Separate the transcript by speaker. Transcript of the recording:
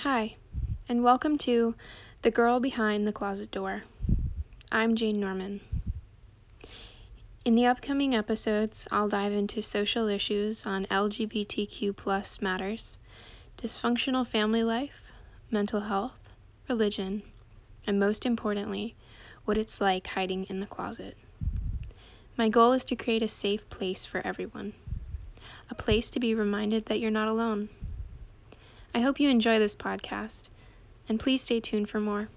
Speaker 1: Hi, and welcome to The Girl Behind the Closet Door. I'm Jane Norman. In the upcoming episodes, I'll dive into social issues on LGBTQ matters, dysfunctional family life, mental health, religion, and most importantly, what it's like hiding in the closet. My goal is to create a safe place for everyone, a place to be reminded that you're not alone. I hope you enjoy this podcast, and please stay tuned for more.